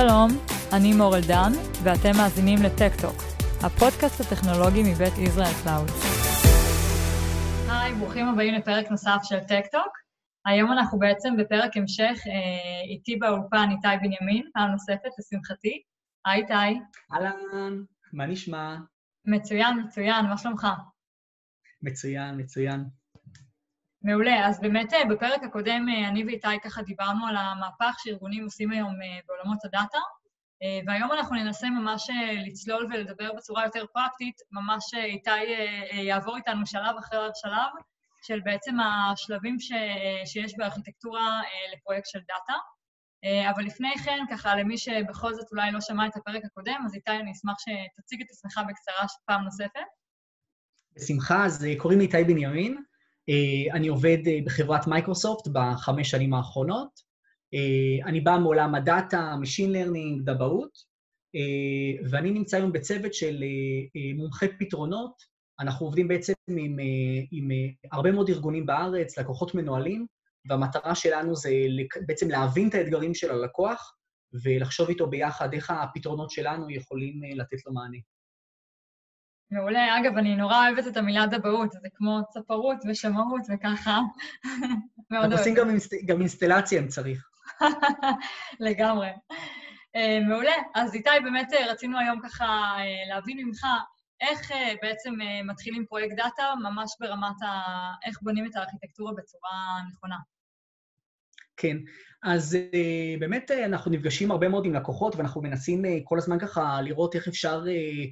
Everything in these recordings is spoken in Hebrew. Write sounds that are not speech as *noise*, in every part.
שלום, אני מורל דן, ואתם מאזינים ל Tech Talk, הפודקאסט הטכנולוגי מבית Israel Cloud. היי, ברוכים הבאים לפרק נוסף של Tech Talk. היום אנחנו בעצם בפרק המשך, אה, איתי באולפן איתי בנימין, פעם נוספת, לשמחתי. היי, איתי. אהלן, מה נשמע? מצוין, מצוין, מה שלומך? מצוין, מצוין. מעולה. אז באמת אה, בפרק הקודם אה, אני ואיתי ככה דיברנו על המהפך שארגונים עושים היום אה, בעולמות הדאטה, והיום אנחנו ננסה ממש לצלול ולדבר בצורה יותר פרקטית, ממש איתי יעבור איתנו שלב אחרי שלב של בעצם השלבים ש... שיש בארכיטקטורה לפרויקט של דאטה. אבל לפני כן, ככה למי שבכל זאת אולי לא שמע את הפרק הקודם, אז איתי, אני אשמח שתציג את עצמך בקצרה פעם נוספת. בשמחה, אז קוראים לי איתי בנימין, אני עובד אה, בחברת מייקרוסופט בחמש שנים האחרונות. אה, אני בא מעולם הדאטה, Machine Learning, דבאות, ואני נמצא היום בצוות של מומחי פתרונות. אנחנו עובדים בעצם עם, עם הרבה מאוד ארגונים בארץ, לקוחות מנוהלים, והמטרה שלנו זה בעצם להבין את האתגרים של הלקוח ולחשוב איתו ביחד איך הפתרונות שלנו יכולים לתת לו מענה. מעולה. אגב, אני נורא אוהבת את המילה דבאות, זה כמו צפרות ושמאות וככה. *laughs* מאוד אוהבת. עושים גם, אינסט... גם אינסטלציה אם צריך. *laughs* לגמרי. Uh, מעולה. אז איתי, באמת uh, רצינו היום ככה uh, להבין ממך איך בעצם מתחילים פרויקט דאטה, ממש ברמת ה... איך בונים את הארכיטקטורה בצורה נכונה. כן, אז באמת אנחנו נפגשים הרבה מאוד עם לקוחות, ואנחנו מנסים כל הזמן ככה לראות איך אפשר אה,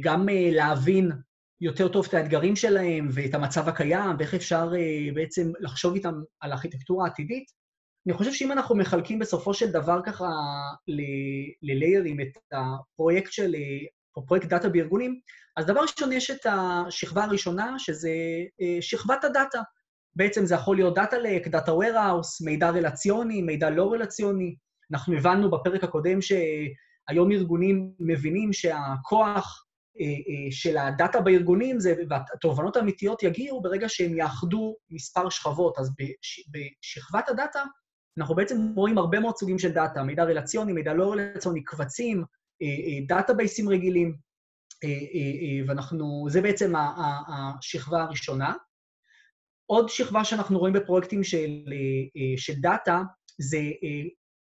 גם אה, להבין יותר טוב את האתגרים שלהם ואת המצב הקיים, ואיך אפשר אה, בעצם לחשוב איתם על ארכיטקטורה עתידית. אני חושב שאם אנחנו מחלקים בסופו של דבר ככה לליירים את הפרויקט של, או פרויקט דאטה בארגונים, אז דבר ראשון יש את השכבה הראשונה, שזה שכבת הדאטה. בעצם זה יכול להיות data lake, data warehouse, מידע רלציוני, מידע לא רלציוני. אנחנו הבנו בפרק הקודם שהיום ארגונים מבינים שהכוח אה, אה, של הדאטה בארגונים, זה, והתובנות האמיתיות יגיעו ברגע שהם יאחדו מספר שכבות. אז בש, בשכבת הדאטה אנחנו בעצם רואים הרבה מאוד סוגים של דאטה, מידע רלציוני, מידע לא רלציוני, קבצים, דאטאבייסים אה, רגילים, ואנחנו, זה בעצם השכבה הראשונה. עוד שכבה שאנחנו רואים בפרויקטים של, של דאטה זה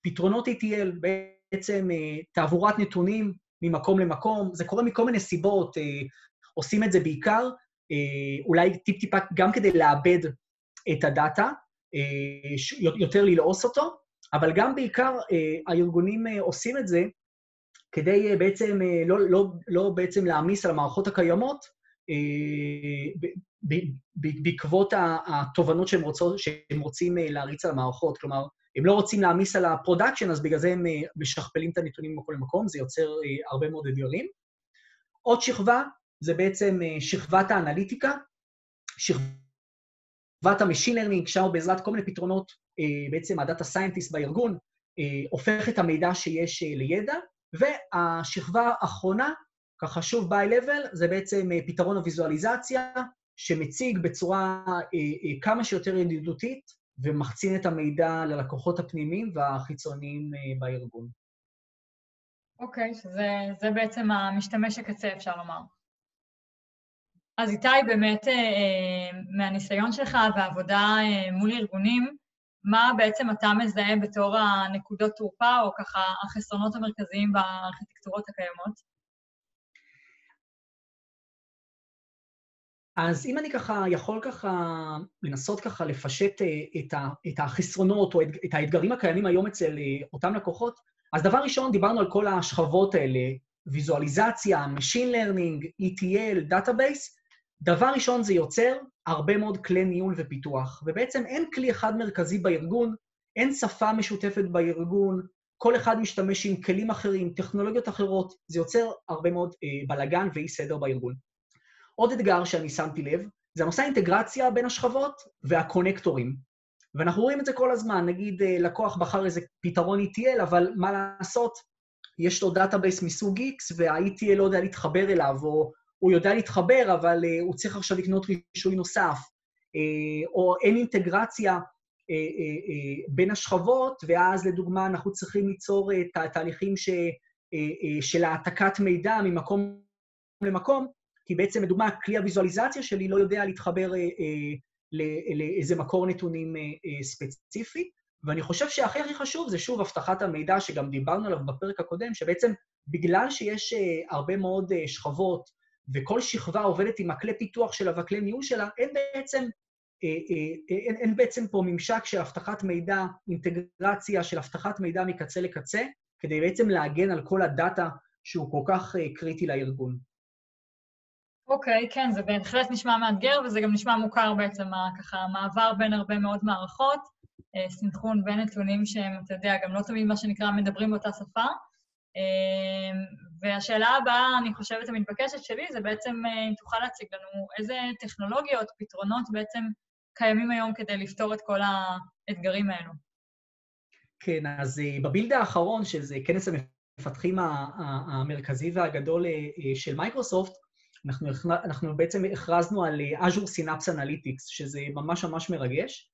פתרונות ETL, בעצם תעבורת נתונים ממקום למקום, זה קורה מכל מיני סיבות, אה, עושים את זה בעיקר, אה, אולי טיפ-טיפה גם כדי לאבד את הדאטה, אה, יותר ללעוס אותו, אבל גם בעיקר אה, הארגונים אה, עושים את זה כדי אה, בעצם, אה, לא, לא, לא בעצם להעמיס על המערכות הקיימות, אה, בעקבות התובנות שהם, רוצות, שהם רוצים אה, להריץ על המערכות. כלומר, הם לא רוצים להעמיס על ה production, אז בגלל זה הם אה, משכפלים את הנתונים ממקום למקום, זה יוצר אה, הרבה מאוד אתגרים. עוד שכבה זה בעצם אה, שכבת האנליטיקה, שכבת ה machine learning, שם בעזרת כל מיני פתרונות, בעצם ה data scientist בארגון, הופך את המידע שיש לידע, והשכבה האחרונה, ככה שוב ב high level, זה בעצם פתרון הוויזואליזציה, שמציג בצורה כמה שיותר ידידותית ומחצין את המידע ללקוחות הפנימיים והחיצוניים אה, בארגון. אוקיי, okay, שזה בעצם המשתמש הקצה, אפשר לומר. אז איתי, באמת, אה, אה, מהניסיון שלך והעבודה מול ארגונים, מה בעצם אתה מזהה בתור הנקודות תורפה, או ככה החסרונות המרכזיים בארכיטקטורות הקיימות? אז אם אני ככה יכול ככה לנסות ככה לפשט אה, את, החסרונות או את האתגרים הקיימים היום אצל אה, אותם לקוחות, אז דבר ראשון, דיברנו על כל השכבות האלה, ויזואליזציה, Machine Learning, ETL, Database. דבר ראשון, זה יוצר הרבה מאוד כלי ניהול ופיתוח, ובעצם אין כלי אחד מרכזי בארגון, אין שפה משותפת בארגון, כל אחד משתמש עם כלים אחרים, טכנולוגיות אחרות, זה יוצר הרבה מאוד אה, בלאגן ואי סדר בארגון. עוד אתגר שאני שמתי לב, זה הנושא האינטגרציה בין השכבות וה connectors. ואנחנו רואים את זה כל הזמן, נגיד אה, לקוח בחר איזה פתרון ETL, אבל מה לעשות, יש לו database מסוג X, וה-ETL לא יודע להתחבר אליו, או הוא יודע להתחבר, אבל uh, הוא צריך עכשיו לקנות רישוי נוסף, uh, או אין אינטגרציה בין השכבות, ואז לדוגמה אנחנו צריכים ליצור תהליכים ש, של העתקת מידע ממקום למקום, כי בעצם, לדוגמה, כלי הוויזואליזציה שלי לא יודע להתחבר לאיזה מקור נתונים ספציפי. ואני חושב שהכי הכי חשוב זה שוב אבטחת המידע, שגם דיברנו עליו בפרק הקודם, שבעצם בגלל שיש הרבה מאוד שכבות, וכל שכבה עובדת עם הכלי פיתוח שלה והכלי ניהול שלה, אין בעצם, אין, אין בעצם פה ממשק של אבטחת מידע, אינטגרציה של אבטחת מידע מקצה לקצה, כדי בעצם להגן על כל הדאטה שהוא כל כך קריטי לארגון. אוקיי, okay, כן, זה בהחלט נשמע מאתגר, וזה גם נשמע מוכר בעצם, ככה, המעבר בין הרבה מאוד מערכות, סנכרון בין נתונים שהם, אתה יודע, גם לא תמיד מה שנקרא מדברים באותה שפה. והשאלה הבאה, אני חושבת, המתבקשת שלי, זה בעצם אם תוכל להציג לנו איזה טכנולוגיות, פתרונות בעצם קיימים היום כדי לפתור את כל האתגרים האלו. כן, אז ב Build האחרון, שזה כנס המפתחים המרכזי והגדול של מייקרוסופט, אנחנו, אנחנו בעצם הכרזנו על Azure Synapse Analytics, שזה ממש ממש מרגש.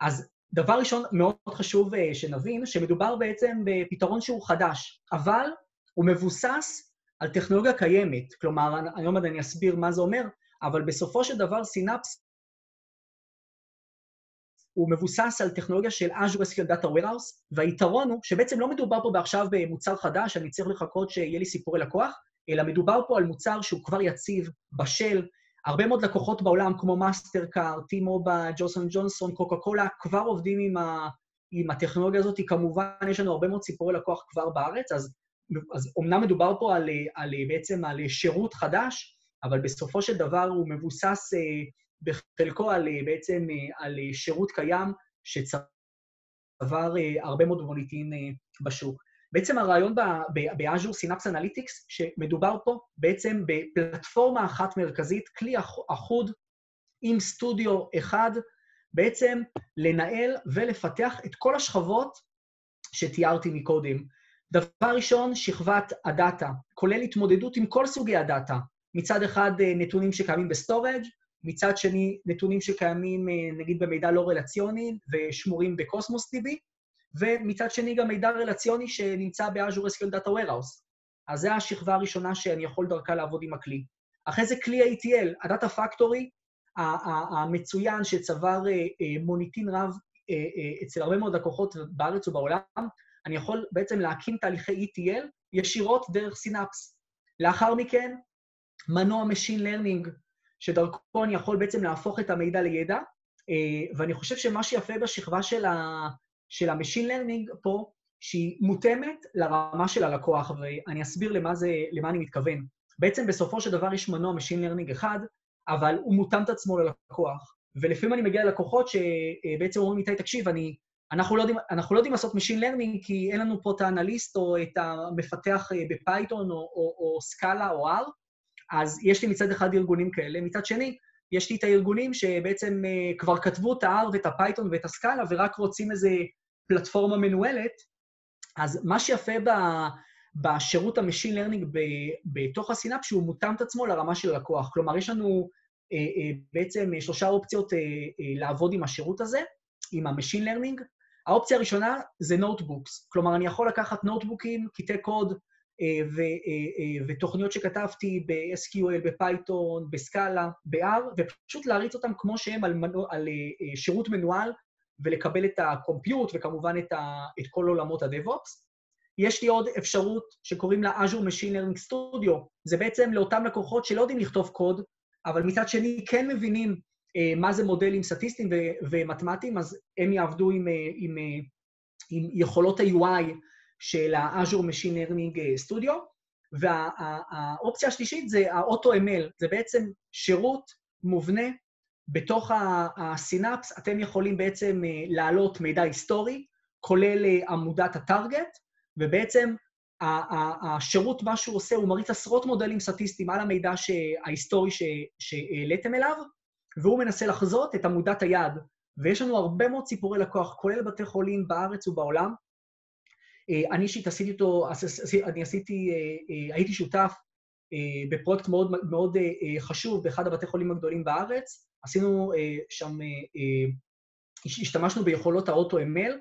אז דבר ראשון, מאוד חשוב שנבין, שמדובר בעצם בפתרון שהוא חדש, אבל הוא מבוסס על טכנולוגיה קיימת. כלומר, היום אני אסביר מה זה אומר, אבל בסופו של דבר Synapse הוא מבוסס על טכנולוגיה של Azure SQL Data Warehouse, והיתרון הוא שבעצם לא מדובר פה בעכשיו במוצר חדש, אני צריך לחכות שיהיה לי סיפורי לקוח, אלא מדובר פה על מוצר שהוא כבר יציב, בשל. הרבה מאוד לקוחות בעולם, כמו מאסטרקאר, טי-מובה, ג'ונסון ג'ונסון, קוקה קולה, כבר עובדים עם, ה, עם הטכנולוגיה הזאת. כמובן, יש לנו הרבה מאוד סיפורי לקוח כבר בארץ, אז, אז אומנם מדובר פה על, על, בעצם על שירות חדש, אבל בסופו של דבר הוא מבוסס אה, בחלקו על, בעצם על שירות קיים שצבר אה, הרבה מאוד מוניטין אה, בשוק. בעצם הרעיון ב Azure Synapse Analytics, שמדובר פה בעצם בפלטפורמה אחת מרכזית, כלי אחוד עם סטודיו אחד, בעצם לנהל ולפתח את כל השכבות שתיארתי מקודם. דבר ראשון, שכבת ה data, כולל התמודדות עם כל סוגי ה data. מצד אחד, אה, נתונים שקיימים ב storage, מצד שני, נתונים שקיימים אה, נגיד במידע לא רלציוני ושמורים ב Cosmos DB, ומצד שני גם מידע רלציוני שנמצא ב-Azure SQL Data Warehouse. אז זו השכבה הראשונה שאני יכול דרכה לעבוד עם הכלי. אחרי זה כלי ETL, ה Data Factory המצוין שצבר אה, אה, מוניטין רב אה, אצל הרבה מאוד לקוחות בארץ ובעולם, אני יכול בעצם להקים תהליכי ETL ישירות דרך Synapse. לאחר מכן, מנוע machine learning, שדרכו אני יכול בעצם להפוך את המידע לידע, ואני חושב שמה שיפה בשכבה של ה... של ה machine learning פה, שהיא מותאמת לרמה של הלקוח, ואני אסביר למה, זה, למה אני מתכוון. בעצם בסופו של דבר יש מנוע machine learning אחד, אבל הוא מותאם את עצמו ללקוח. ולפעמים אני מגיע ללקוחות שבעצם אומרים, איתי, תקשיב, אני, אנחנו, לא יודעים, אנחנו לא יודעים לעשות machine learning כי אין לנו פה את האנליסט או את המפתח ב Python או, או, או Scala או R, אז יש לי מצד אחד ארגונים כאלה, מצד שני, יש לי את הארגונים שבעצם uh, כבר כתבו את ה-R ואת ה Python ואת ה Scala ורק רוצים איזה פלטפורמה מנוהלת, אז מה שיפה ב, בשירות ה machine learning בתוך ה Synapse, שהוא מותאם את עצמו לרמה של הלקוח. כלומר, יש לנו uh, uh, בעצם שלושה אופציות uh, uh, לעבוד עם השירות הזה, עם ה machine learning. האופציה הראשונה זה notebooks. כלומר, אני יכול לקחת notebook ים, קטעי קוד, אה, אה, אה, ותוכניות שכתבתי ב-SQL, ב Python, ב Scala, ב-R, ופשוט להריץ אותם כמו שהם על, מנו, על שירות מנוהל, ולקבל את ה compute וכמובן את, את כל עולמות ה-DevOps. יש לי עוד אפשרות שקוראים לה Azure Machine Learning Studio. זה בעצם לאותם לקוחות שלא יודעים לכתוב קוד, אבל מצד שני כן מבינים אה, מה זה מודלים סטטיסטיים ומתמטיים, אז הם יעבדו עם, עם, עם, עם יכולות ה-UI של ה-Azure Machine Learning אה, Studio, והאופציה השלישית זה ה-AutoML, זה בעצם שירות מובנה בתוך הסינפס, אתם יכולים בעצם אה, להעלות מידע היסטורי, כולל אה, עמודת הטארגט, ובעצם השירות, מה שהוא עושה, הוא מריץ עשרות מודלים סטטיסטיים על המידע ההיסטורי שהעליתם אליו, והוא מנסה לחזות את עמודת היעד. ויש לנו הרבה מאוד סיפורי לקוח, כולל בתי חולים בארץ ובעולם, אני אישית עשיתי אותו, אני עשיתי, אה, אה, הייתי שותף בפרויקט מאוד, מאוד חשוב באחד הבתי חולים הגדולים בארץ. עשינו שם השתמשנו ביכולות האוטו-ML,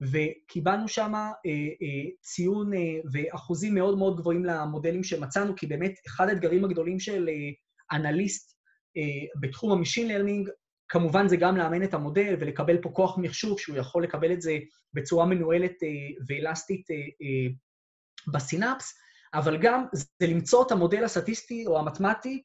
וקיבלנו שם אה, אה, ציון אה, ואחוזים מאוד מאוד גבוהים למודלים שמצאנו, כי באמת אחד האתגרים הגדולים של אה, אנליסט אה, בתחום ה machine learning, כמובן זה גם לאמן את המודל ולקבל פה כוח מחשוב, שהוא יכול לקבל את זה בצורה מנוהלת אה, ואלסטית אה, אה, ב Synapse, אבל גם זה למצוא את המודל הסטטיסטי או המתמטי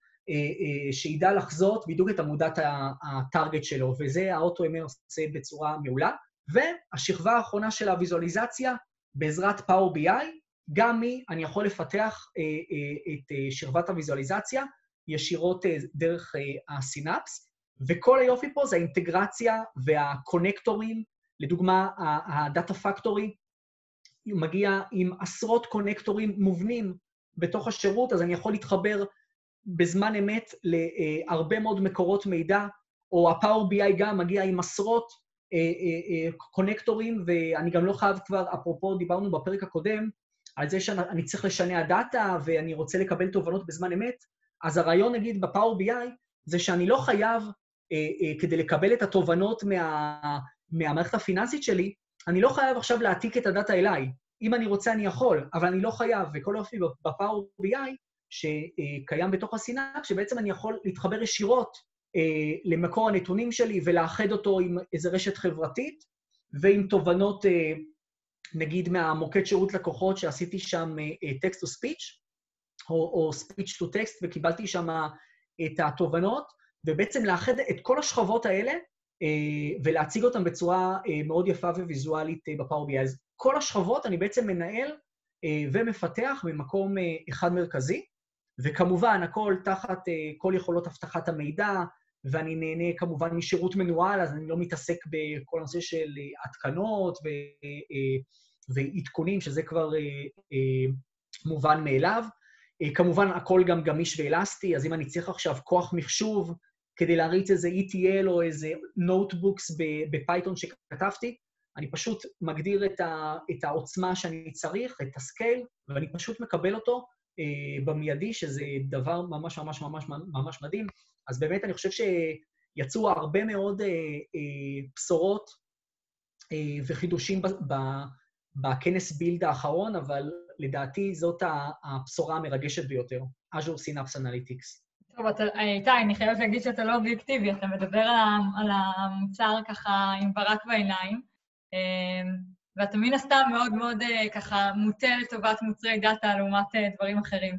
שידע לחזות בדיוק את עמודת ה target שלו, וזה ה AutoML עושה בצורה מעולה. והשכבה האחרונה של הוויזואליזציה, בעזרת Power BI, גם מי, אני יכול לפתח את שכבת הוויזואליזציה ישירות דרך הסינפס, וכל היופי פה זה האינטגרציה והקונקטורים, לדוגמה, הדאטה פקטורי מגיע עם עשרות קונקטורים מובנים בתוך השירות, אז אני יכול להתחבר בזמן אמת להרבה מאוד מקורות מידע, או ה-Power BI גם מגיע עם עשרות אה, אה, אה, קונקטורים, ואני גם לא חייב כבר, אפרופו, דיברנו בפרק הקודם, על זה שאני צריך לשנע דאטה ואני רוצה לקבל תובנות בזמן אמת, אז הרעיון, נגיד, ב-Power BI, זה שאני לא חייב, כדי לקבל את התובנות מה, מהמערכת הפיננסית שלי, אני לא חייב עכשיו להעתיק את הדאטה אליי. אם אני רוצה, אני יכול, אבל אני לא חייב. וכל יופי ב-Power BI, שקיים בתוך ה Synapse, שבעצם אני יכול להתחבר ישירות אה, למקור הנתונים שלי ולאחד אותו עם איזו רשת חברתית ועם תובנות, אה, נגיד, מהמוקד שירות לקוחות שעשיתי שם text to speech, או speech to text, וקיבלתי שם את התובנות, ובעצם לאחד את כל השכבות האלה אה, ולהציג אותן בצורה אה, מאוד יפה וויזואלית אה, ב Power BI. אז כל השכבות אני בעצם מנהל ומפתח במקום אה, אחד מרכזי, וכמובן, הכל תחת כל יכולות אבטחת המידע, ואני נהנה כמובן משירות מנוהל, אז אני לא מתעסק בכל הנושא של התקנות ו, ועדכונים, שזה כבר מובן מאליו. כמובן, הכל גם גמיש ואלסטי, אז אם אני צריך עכשיו כוח מחשוב כדי להריץ איזה ETL או איזה נוטבוקס בפייתון שכתבתי, אני פשוט מגדיר את, ה, את העוצמה שאני צריך, את ה scale, ואני פשוט מקבל אותו אה, במיידי, שזה דבר ממש ממש ממש ממש מדהים. אז באמת אני חושב שיצאו הרבה מאוד אה, אה, בשורות אה, וחידושים ב, ב, בכנס Build האחרון, אבל לדעתי זאת הבשורה המרגשת ביותר, Azure Synapse Analytics. טוב, איתי, אני חייבת להגיד שאתה לא אובייקטיבי, אתה מדבר על המוצר ככה עם ברק בעיניים, אה, ואתה מן הסתם מאוד מאוד אה, ככה מוטה לטובת מוצרי data לעומת אה, דברים אחרים.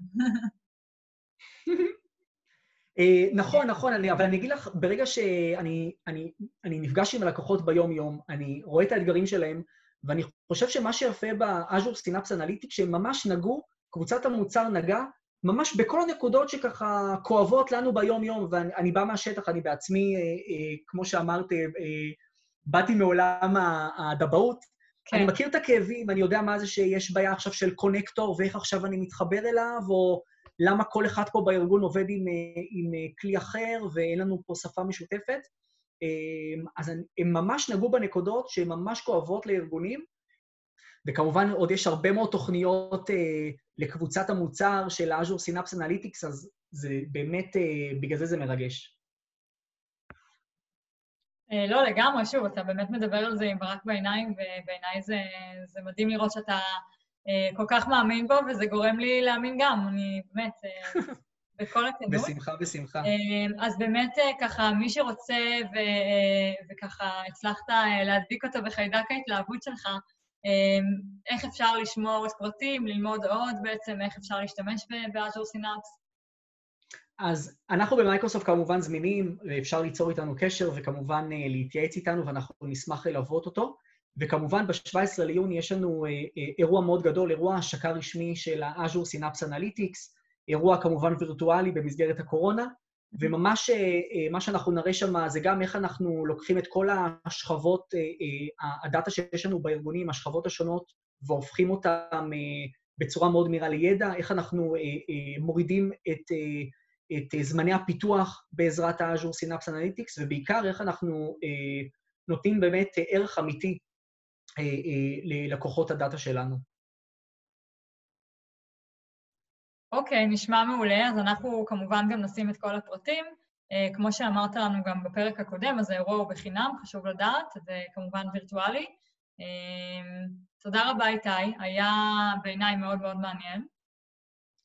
נכון, נכון, אני, אבל אני אגיד לך, ברגע שאני אני, אני נפגש עם הלקוחות ביום-יום, אני רואה את האתגרים שלהם, ואני חושב שמה שיפה ב Azure Synapse Analytics, שהם ממש נגעו, קבוצת המוצר נגעה, ממש בכל הנקודות שככה כואבות לנו ביום-יום, ואני בא מהשטח, אני בעצמי, אה, אה, כמו שאמרת, אה, באתי מעולם הדבאות, כן. אני מכיר את הכאבים, אני יודע מה זה שיש בעיה עכשיו של קונקטור, ואיך עכשיו אני מתחבר אליו, או למה כל אחד פה בארגון עובד עם, עם כלי אחר, ואין לנו פה שפה משותפת. אז הם ממש נגעו בנקודות שהן ממש כואבות לארגונים, וכמובן עוד יש הרבה מאוד תוכניות אה, לקבוצת המוצר של Azure Synapse Analytics, אז זה באמת, אה, בגלל זה זה מרגש. אה, לא, לגמרי, שוב, אתה באמת מדבר על זה עם ברק בעיניים, ובעיניי זה, זה מדהים לראות שאתה אה, כל כך מאמין בו, וזה גורם לי להאמין גם, אני באמת, אה, *laughs* בכל הכנות. בשמחה, בשמחה. אה, אז באמת, אה, ככה, מי שרוצה, ו, וככה הצלחת להדביק אותו בחיידק ההתלהבות שלך, איך אפשר לשמוע עוד פרטים, ללמוד עוד בעצם, איך אפשר להשתמש ב Azure Synapse? אז אנחנו במייקרוסופט כמובן זמינים, אפשר ליצור איתנו קשר וכמובן אה, להתייעץ איתנו ואנחנו נשמח ללוות אותו. וכמובן ב-17 ליוני יש לנו אה, אירוע מאוד גדול, אירוע השקה רשמי של ה-Azure Synapse Analytics, אירוע כמובן וירטואלי במסגרת הקורונה, וממש מה שאנחנו נראה שם זה גם איך אנחנו לוקחים את כל השכבות, הדאטה שיש לנו בארגונים, השכבות השונות, והופכים אותם בצורה מאוד מהירה לידע, איך אנחנו מורידים את את אה, זמני הפיתוח בעזרת ה-Azure Synapse Analytics, ובעיקר איך אנחנו אה, נותנים באמת אה, ערך אמיתי אה, אה, ללקוחות הדאטה שלנו. אוקיי, okay, נשמע מעולה, אז אנחנו כמובן גם נשים את כל הפרטים. כמו שאמרת לנו גם בפרק הקודם, אז האירוע הוא בחינם, חשוב לדעת, זה כמובן וירטואלי. תודה רבה, איתי, היה בעיניי מאוד מאוד מעניין.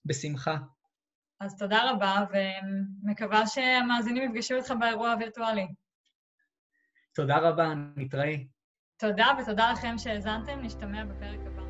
בשמחה. אז תודה רבה, ומקווה שהמאזינים יפגשו אותך באירוע הווירטואלי. תודה רבה, נתראה. תודה, ותודה לכם שהאזנתם, נשתמע בפרק הבא.